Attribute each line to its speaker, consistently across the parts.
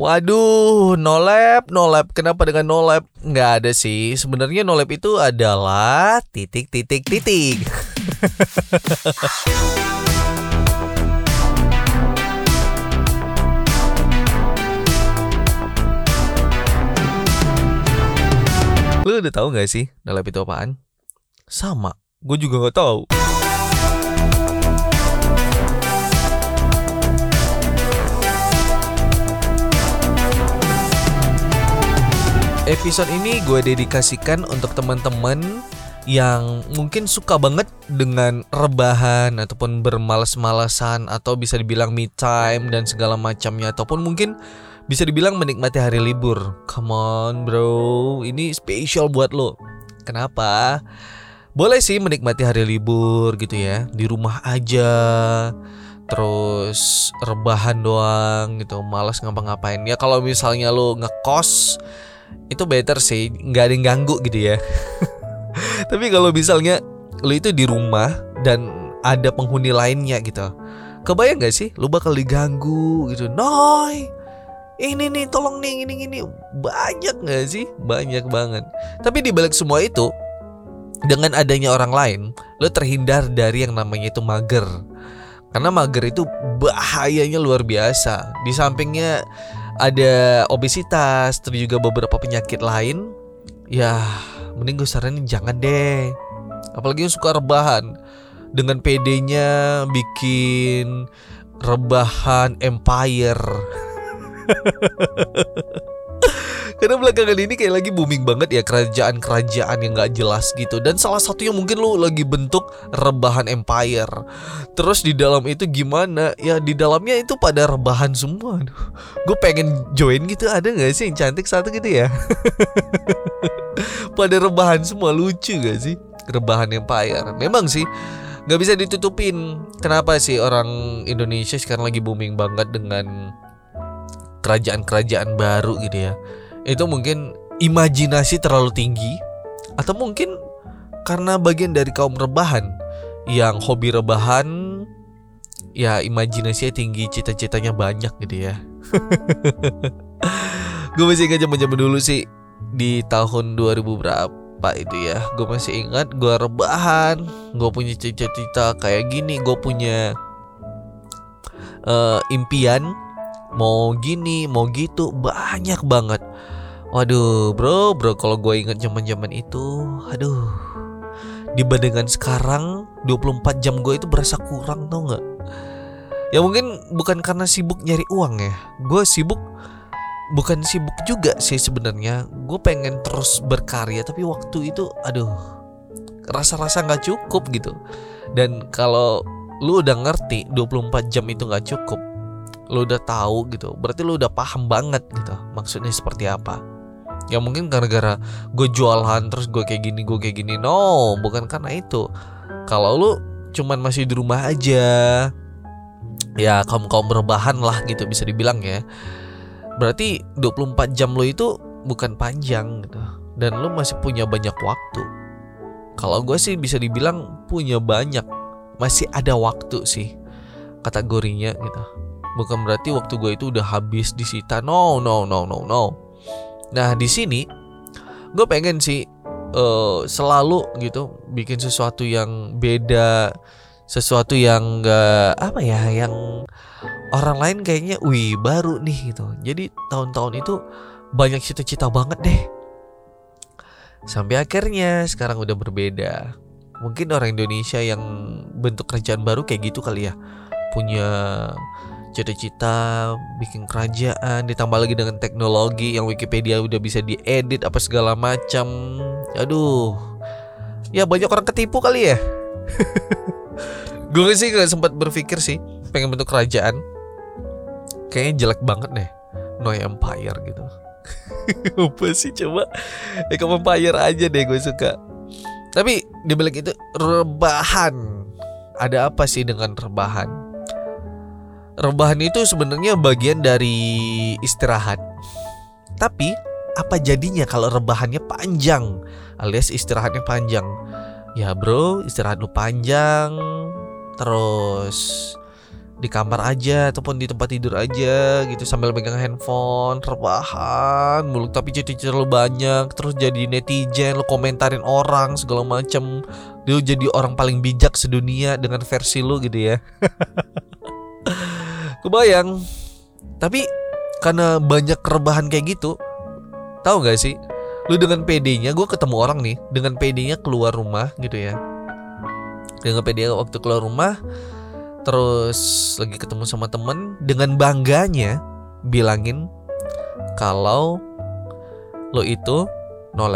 Speaker 1: Waduh, no lab, no lab. Kenapa dengan no lab? Nggak ada sih. Sebenarnya no lab itu adalah titik titik titik. Lu udah tahu nggak sih no lab itu apaan? Sama, gue juga nggak tahu. Episode ini gue dedikasikan untuk teman-teman yang mungkin suka banget dengan rebahan ataupun bermalas-malasan atau bisa dibilang me time dan segala macamnya ataupun mungkin bisa dibilang menikmati hari libur. Come on, bro. Ini spesial buat lo. Kenapa? Boleh sih menikmati hari libur gitu ya, di rumah aja. Terus rebahan doang gitu, malas ngapa-ngapain. Ya kalau misalnya lo ngekos itu better sih nggak ada yang ganggu gitu ya. Tapi kalau misalnya lo itu di rumah dan ada penghuni lainnya gitu kebayang gak sih lo bakal diganggu gitu? Noy ini nih tolong nih ini ini. Banyak gak sih? Banyak banget. Tapi di balik semua itu dengan adanya orang lain lo terhindar dari yang namanya itu mager. Karena mager itu bahayanya luar biasa. Di sampingnya ada obesitas, terus juga beberapa penyakit lain, ya mending gue saranin jangan deh. Apalagi yang suka rebahan dengan PD-nya bikin rebahan empire. Karena belakangan ini kayak lagi booming banget ya kerajaan-kerajaan yang gak jelas gitu. Dan salah satunya mungkin lu lagi bentuk rebahan empire. Terus di dalam itu gimana? Ya di dalamnya itu pada rebahan semua. Gue pengen join gitu. Ada gak sih yang cantik satu gitu ya? pada rebahan semua. Lucu gak sih? Rebahan empire. Memang sih Gak bisa ditutupin. Kenapa sih orang Indonesia sekarang lagi booming banget dengan kerajaan-kerajaan baru gitu ya itu mungkin imajinasi terlalu tinggi atau mungkin karena bagian dari kaum rebahan yang hobi rebahan ya imajinasinya tinggi cita-citanya banyak gitu ya. Gue masih ingat zaman zaman dulu sih di tahun 2000 berapa itu ya. Gue masih ingat gue rebahan gue punya cita-cita kayak gini gue punya uh, impian mau gini mau gitu banyak banget Waduh, bro, bro, kalau gue inget zaman-zaman itu, aduh, dibandingkan sekarang 24 jam gue itu berasa kurang tau nggak? Ya mungkin bukan karena sibuk nyari uang ya, gue sibuk bukan sibuk juga sih sebenarnya. Gue pengen terus berkarya, tapi waktu itu, aduh, rasa-rasa nggak cukup gitu. Dan kalau lu udah ngerti 24 jam itu nggak cukup, lu udah tahu gitu, berarti lu udah paham banget gitu maksudnya seperti apa. Ya mungkin gara-gara gue jualan terus gue kayak gini gue kayak gini. No bukan karena itu. Kalau lu cuman masih di rumah aja ya kaum kaum berbahan lah gitu bisa dibilang ya. Berarti 24 jam lo itu bukan panjang gitu. Dan lu masih punya banyak waktu. Kalau gue sih bisa dibilang punya banyak masih ada waktu sih kategorinya gitu bukan berarti waktu gue itu udah habis disita no no no no no Nah di sini gue pengen sih uh, selalu gitu bikin sesuatu yang beda, sesuatu yang gak apa ya, yang orang lain kayaknya, wih baru nih gitu. Jadi tahun-tahun itu banyak cita-cita banget deh. Sampai akhirnya sekarang udah berbeda. Mungkin orang Indonesia yang bentuk kerajaan baru kayak gitu kali ya, punya cita-cita bikin kerajaan ditambah lagi dengan teknologi yang Wikipedia udah bisa diedit apa segala macam. Aduh. Ya banyak orang ketipu kali ya. Gue sih gak sempat berpikir sih pengen bentuk kerajaan. Kayaknya jelek banget deh. No Empire gitu. Apa sih coba? Eko Empire aja deh gue suka. Tapi dibalik itu rebahan. Ada apa sih dengan rebahan rebahan itu sebenarnya bagian dari istirahat. Tapi apa jadinya kalau rebahannya panjang alias istirahatnya panjang? Ya bro, istirahat lu panjang, terus di kamar aja ataupun di tempat tidur aja gitu sambil pegang handphone rebahan mulu tapi cuci lu banyak terus jadi netizen lu komentarin orang segala macem lu jadi orang paling bijak sedunia dengan versi lu gitu ya kebayang tapi karena banyak rebahan kayak gitu tahu gak sih lu dengan PD-nya gue ketemu orang nih dengan PD-nya keluar rumah gitu ya dengan PD waktu keluar rumah terus lagi ketemu sama temen dengan bangganya bilangin kalau lo itu no.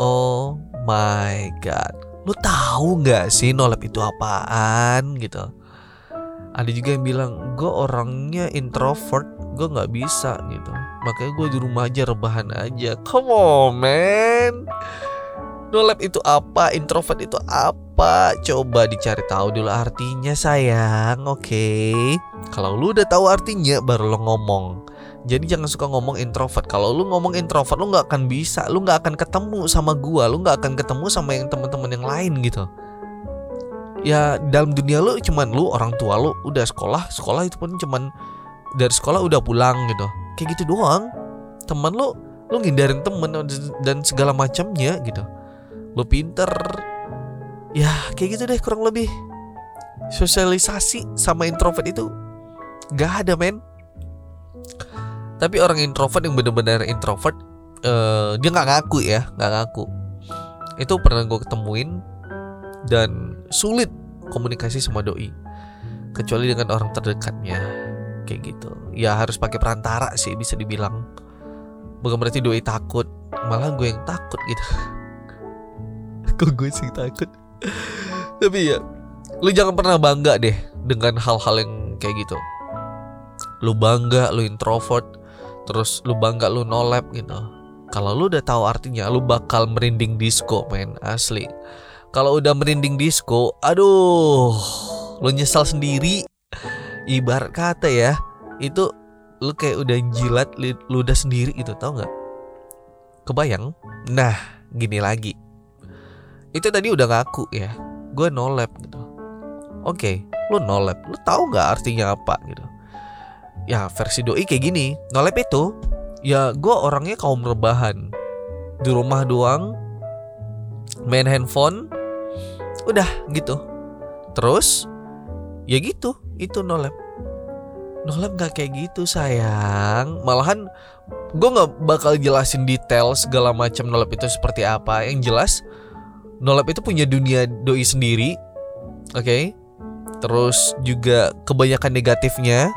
Speaker 1: Oh my god, lo tahu nggak sih no itu apaan gitu? Ada juga yang bilang gue orangnya introvert, gue nggak bisa gitu. Makanya gue di rumah aja rebahan aja. Come on man. No lab itu apa? Introvert itu apa? Coba dicari tahu dulu artinya sayang. Oke. Okay. Kalau lu udah tahu artinya baru lo ngomong. Jadi jangan suka ngomong introvert. Kalau lu ngomong introvert lu nggak akan bisa, lu nggak akan ketemu sama gua, lu nggak akan ketemu sama yang teman-teman yang lain gitu. Ya dalam dunia lu cuman lu orang tua lu udah sekolah, sekolah itu pun cuman dari sekolah udah pulang gitu. Kayak gitu doang. Teman lu lu ngindarin temen dan segala macamnya gitu. Lo pinter. Ya kayak gitu deh kurang lebih. Sosialisasi sama introvert itu gak ada men. Tapi orang introvert yang bener-bener introvert uh, dia nggak ngaku ya nggak ngaku. Itu pernah gue ketemuin dan sulit komunikasi sama doi. Kecuali dengan orang terdekatnya kayak gitu. Ya harus pakai perantara sih bisa dibilang. Bukan berarti doi takut malah gue yang takut gitu. Kok gue sih takut? Tapi ya lu jangan pernah bangga deh dengan hal-hal yang kayak gitu. Lu bangga lu introvert terus lu bangga lu nolep gitu. Kalau lu udah tahu artinya lu bakal merinding disco men asli kalau udah merinding disco aduh lu nyesal sendiri. Ibarat kata ya itu lu kayak udah jilat lu udah sendiri gitu tau nggak? Kebayang? Nah gini lagi. Itu tadi udah ngaku ya gue no lab gitu. Oke okay, no lab lu tahu nggak artinya apa gitu? Ya versi doi kayak gini no lab itu ya gue orangnya kaum rebahan. Di rumah doang main handphone udah gitu terus ya gitu itu no lab no lab gak kayak gitu sayang malahan gue nggak bakal jelasin detail segala macam no itu seperti apa yang jelas Nolap itu punya dunia doi sendiri, oke? Okay? Terus juga kebanyakan negatifnya.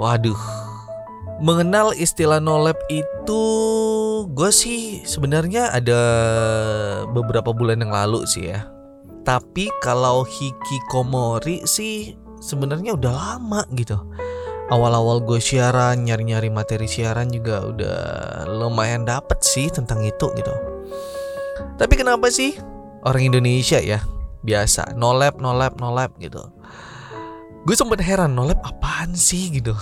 Speaker 1: Waduh. Mengenal istilah nolep itu gue sih sebenarnya ada beberapa bulan yang lalu sih ya. Tapi kalau hikikomori sih sebenarnya udah lama gitu. Awal-awal gue siaran, nyari-nyari materi siaran juga udah lumayan dapet sih tentang itu gitu. Tapi kenapa sih orang Indonesia ya biasa no lab no lab no lab gitu gue sempet heran no lab apaan sih gitu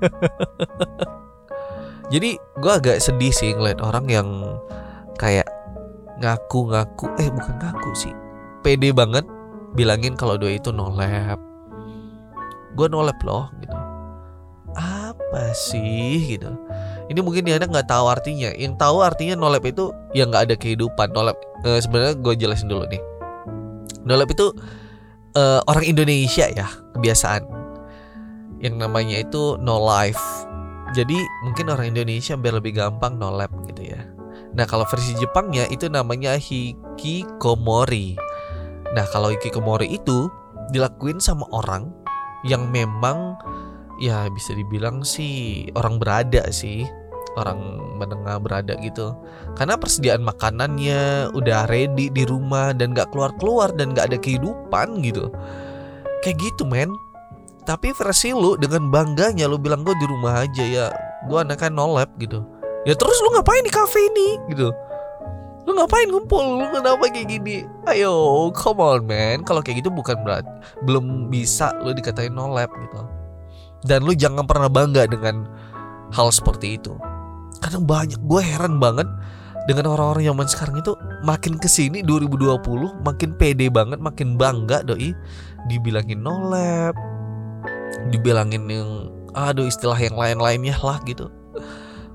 Speaker 1: jadi gue agak sedih sih ngeliat orang yang kayak ngaku-ngaku eh bukan ngaku sih pede banget bilangin kalau doi itu no lab. Gue no lab loh gitu. Apa sih gitu. Ini mungkin dia nggak tahu artinya. Yang tahu artinya nolep itu yang nggak ada kehidupan. Nolep uh, sebenarnya gue jelasin dulu nih. Nolep itu uh, orang Indonesia ya kebiasaan. Yang namanya itu no life. Jadi mungkin orang Indonesia biar lebih gampang nolep gitu ya. Nah kalau versi Jepangnya itu namanya hikikomori nah kalau hikikomori itu dilakuin sama orang yang memang ya bisa dibilang sih orang berada sih orang menengah berada gitu. Karena persediaan makanannya udah ready di rumah dan gak keluar-keluar dan gak ada kehidupan gitu. Kayak gitu men. Tapi versi lu dengan bangganya lu bilang gue di rumah aja ya gue anaknya no lab gitu. Ya terus lu ngapain di cafe ini? Gitu lu ngapain ngumpul? Lu kenapa kayak gini? Ayo come on man. Kalau kayak gitu bukan berat belum bisa lu dikatain no lab gitu. Dan lu jangan pernah bangga dengan hal seperti itu. Karena banyak gue heran banget dengan orang-orang zaman sekarang itu makin ke sini 2020 makin pede banget makin bangga doi. Dibilangin nolep dibilangin yang aduh istilah yang lain-lainnya lah gitu.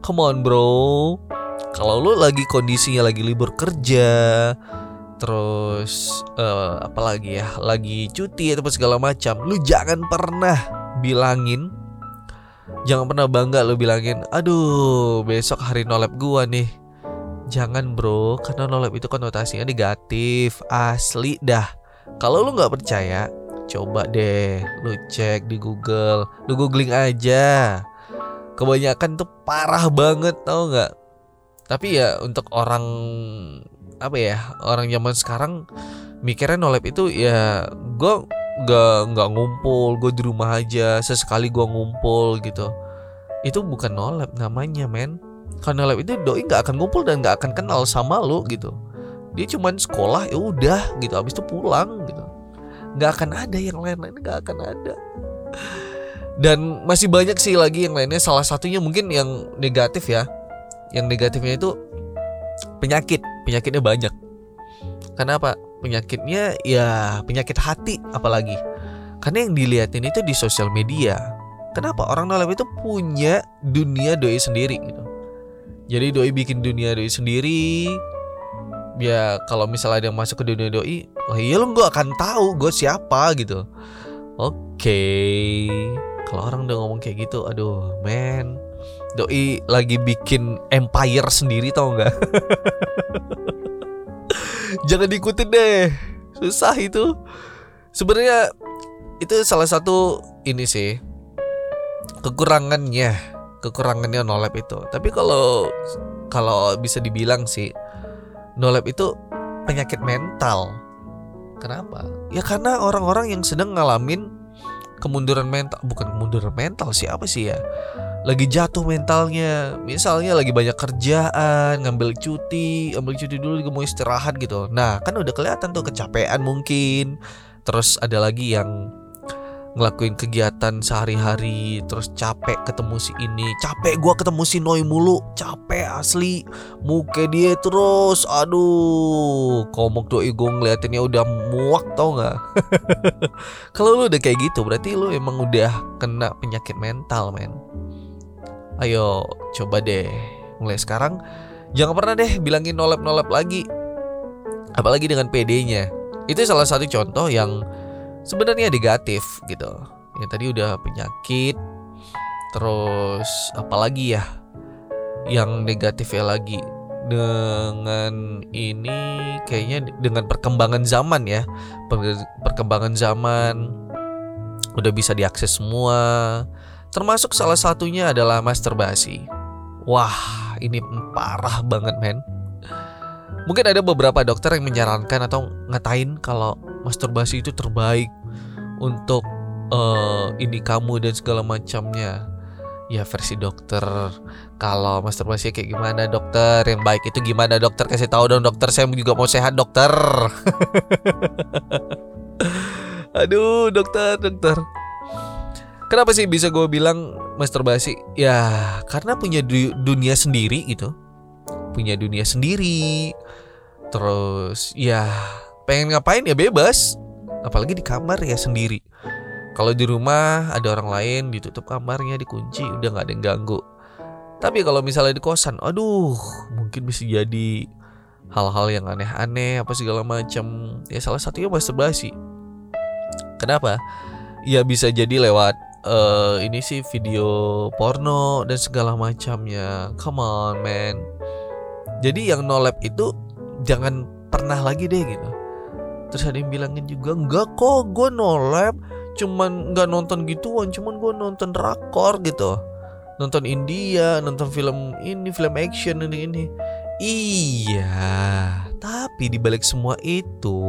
Speaker 1: Come on bro kalau lu lagi kondisinya lagi libur kerja terus uh, apalagi ya lagi cuti atau segala macam lu jangan pernah bilangin jangan pernah bangga lu bilangin aduh besok hari nolep gua nih. Jangan bro karena nolep itu konotasinya negatif asli dah. Kalau lu nggak percaya Coba deh lu cek di Google Lu googling aja. Kebanyakan tuh parah banget tau nggak Tapi ya untuk orang Apa ya Orang zaman sekarang Mikirnya nolep itu ya Gue nggak nggak ngumpul Gue di rumah aja Sesekali gue ngumpul gitu. Itu bukan nolep namanya men. Karena nolep itu doi nggak akan ngumpul dan nggak akan kenal sama lu gitu. Dia cuman sekolah ya udah gitu Habis itu pulang gitu. Nggak akan ada yang lain-lain nggak akan ada. Dan masih banyak sih lagi yang lainnya. Salah satunya mungkin yang negatif ya yang negatifnya itu penyakit penyakitnya banyak. Kenapa penyakitnya ya penyakit hati apalagi. Karena yang dilihatin itu di sosial media. Kenapa? Orang dalam itu punya dunia doi sendiri gitu. Jadi doi bikin dunia doi sendiri ya kalau misalnya ada yang masuk ke dunia doi oh iya lo gue akan tahu gue siapa gitu. Oke. Okay. kalau orang udah ngomong kayak gitu aduh man doi lagi bikin empire sendiri tau nggak jangan diikutin deh susah itu sebenarnya itu salah satu ini sih kekurangannya kekurangannya nolep itu tapi kalau kalau bisa dibilang sih Nolep itu penyakit mental. Kenapa? Ya karena orang-orang yang sedang ngalamin kemunduran mental, bukan kemunduran mental sih apa sih ya? Lagi jatuh mentalnya, misalnya lagi banyak kerjaan, ngambil cuti, ambil cuti dulu juga mau istirahat gitu. Nah, kan udah kelihatan tuh kecapean mungkin. Terus ada lagi yang ngelakuin kegiatan sehari-hari terus capek ketemu si ini capek gua ketemu si Noi mulu capek asli muka dia terus aduh komok doi gue ngeliatinnya udah muak tau nggak kalau lu udah kayak gitu berarti lu emang udah kena penyakit mental men ayo coba deh mulai sekarang. Jangan pernah deh bilangin nolep-nolep lagi. Apalagi dengan PD-nya. Itu salah satu contoh yang sebenarnya negatif gitu. Ya tadi udah penyakit, terus apalagi ya yang negatif ya lagi dengan ini kayaknya dengan perkembangan zaman ya. Perkembangan zaman udah bisa diakses semua termasuk salah satunya adalah masturbasi wah ini parah banget men. Mungkin ada beberapa dokter yang menyarankan atau ngatain kalau masturbasi itu terbaik untuk uh, ini kamu dan segala macamnya. Ya versi dokter. Kalau masturbasi kayak gimana dokter? Yang baik itu gimana dokter? Kasih tahu dong dokter. Saya juga mau sehat dokter. Aduh dokter dokter kenapa sih bisa gue bilang masturbasi? Ya karena punya du dunia sendiri gitu. Punya dunia sendiri. Terus ya pengen ngapain? Ya bebas. Apalagi di kamar ya sendiri. Kalau di rumah ada orang lain ditutup kamarnya dikunci udah nggak ada yang ganggu. Tapi kalau misalnya di kosan aduh mungkin bisa jadi hal-hal yang aneh-aneh apa segala macam. Ya salah satunya masturbasi. Kenapa? Ya bisa jadi lewat uh, ini sih video porno dan segala macamnya. Come on man. Jadi yang no lab itu jangan pernah lagi deh gitu. Terus ada yang bilangin juga enggak kok gue nolep cuman nggak nonton gituan cuman gue nonton drakor gitu. Nonton India nonton film ini film action ini ini. Iya tapi dibalik semua itu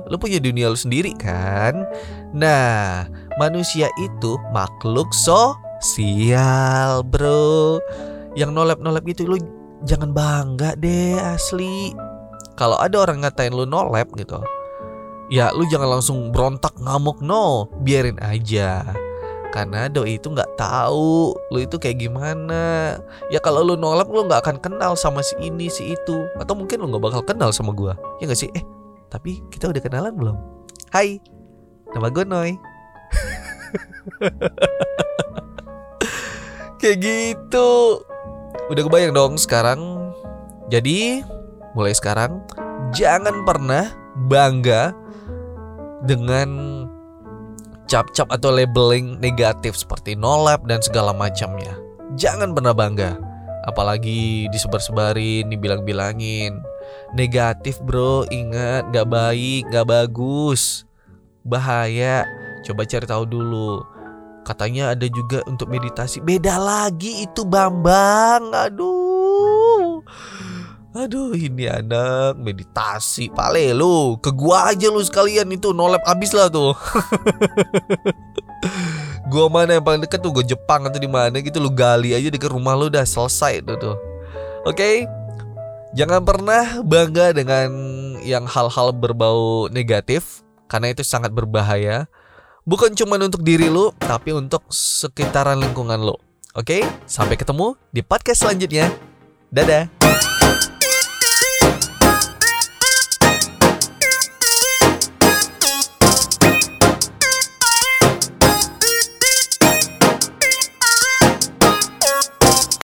Speaker 1: lo punya dunia lo sendiri kan? Nah manusia itu makhluk sosial bro. Yang nolep nolep gitu lo jangan bangga deh asli. Kalau ada orang ngatain lo nolep gitu ya lu jangan langsung berontak ngamuk no. Biarin aja Karena doi itu nggak tahu lu itu kayak gimana. Ya kalau lu nolak lu nggak akan kenal sama si ini si itu. Atau mungkin lu nggak bakal kenal sama gua. Ya nggak sih? Eh tapi kita udah kenalan belum? Hai, nama gue Noy. kayak gitu. Udah kebayang dong sekarang. Jadi mulai sekarang jangan pernah bangga dengan cap-cap atau labeling negatif seperti nolap dan segala macamnya. Jangan pernah bangga. Apalagi disebar-sebarin, dibilang-bilangin. Negatif bro, ingat gak baik, gak bagus. Bahaya. Coba cari tahu dulu. Katanya ada juga untuk meditasi. Beda lagi itu Bambang. Aduh. Aduh ini anak meditasi. Pale lu. Ke gua aja lu sekalian itu Nolep abis lah tuh. Gua mana yang paling deket tuh? Gua Jepang atau di mana gitu Lu gali aja deket rumah lu udah selesai tuh tuh. Oke? Okay? Jangan pernah bangga dengan yang hal-hal berbau negatif Karena itu sangat berbahaya. Bukan cuma untuk diri lu Tapi untuk sekitaran lingkungan lu. Oke, okay? sampai ketemu di podcast selanjutnya. Dadah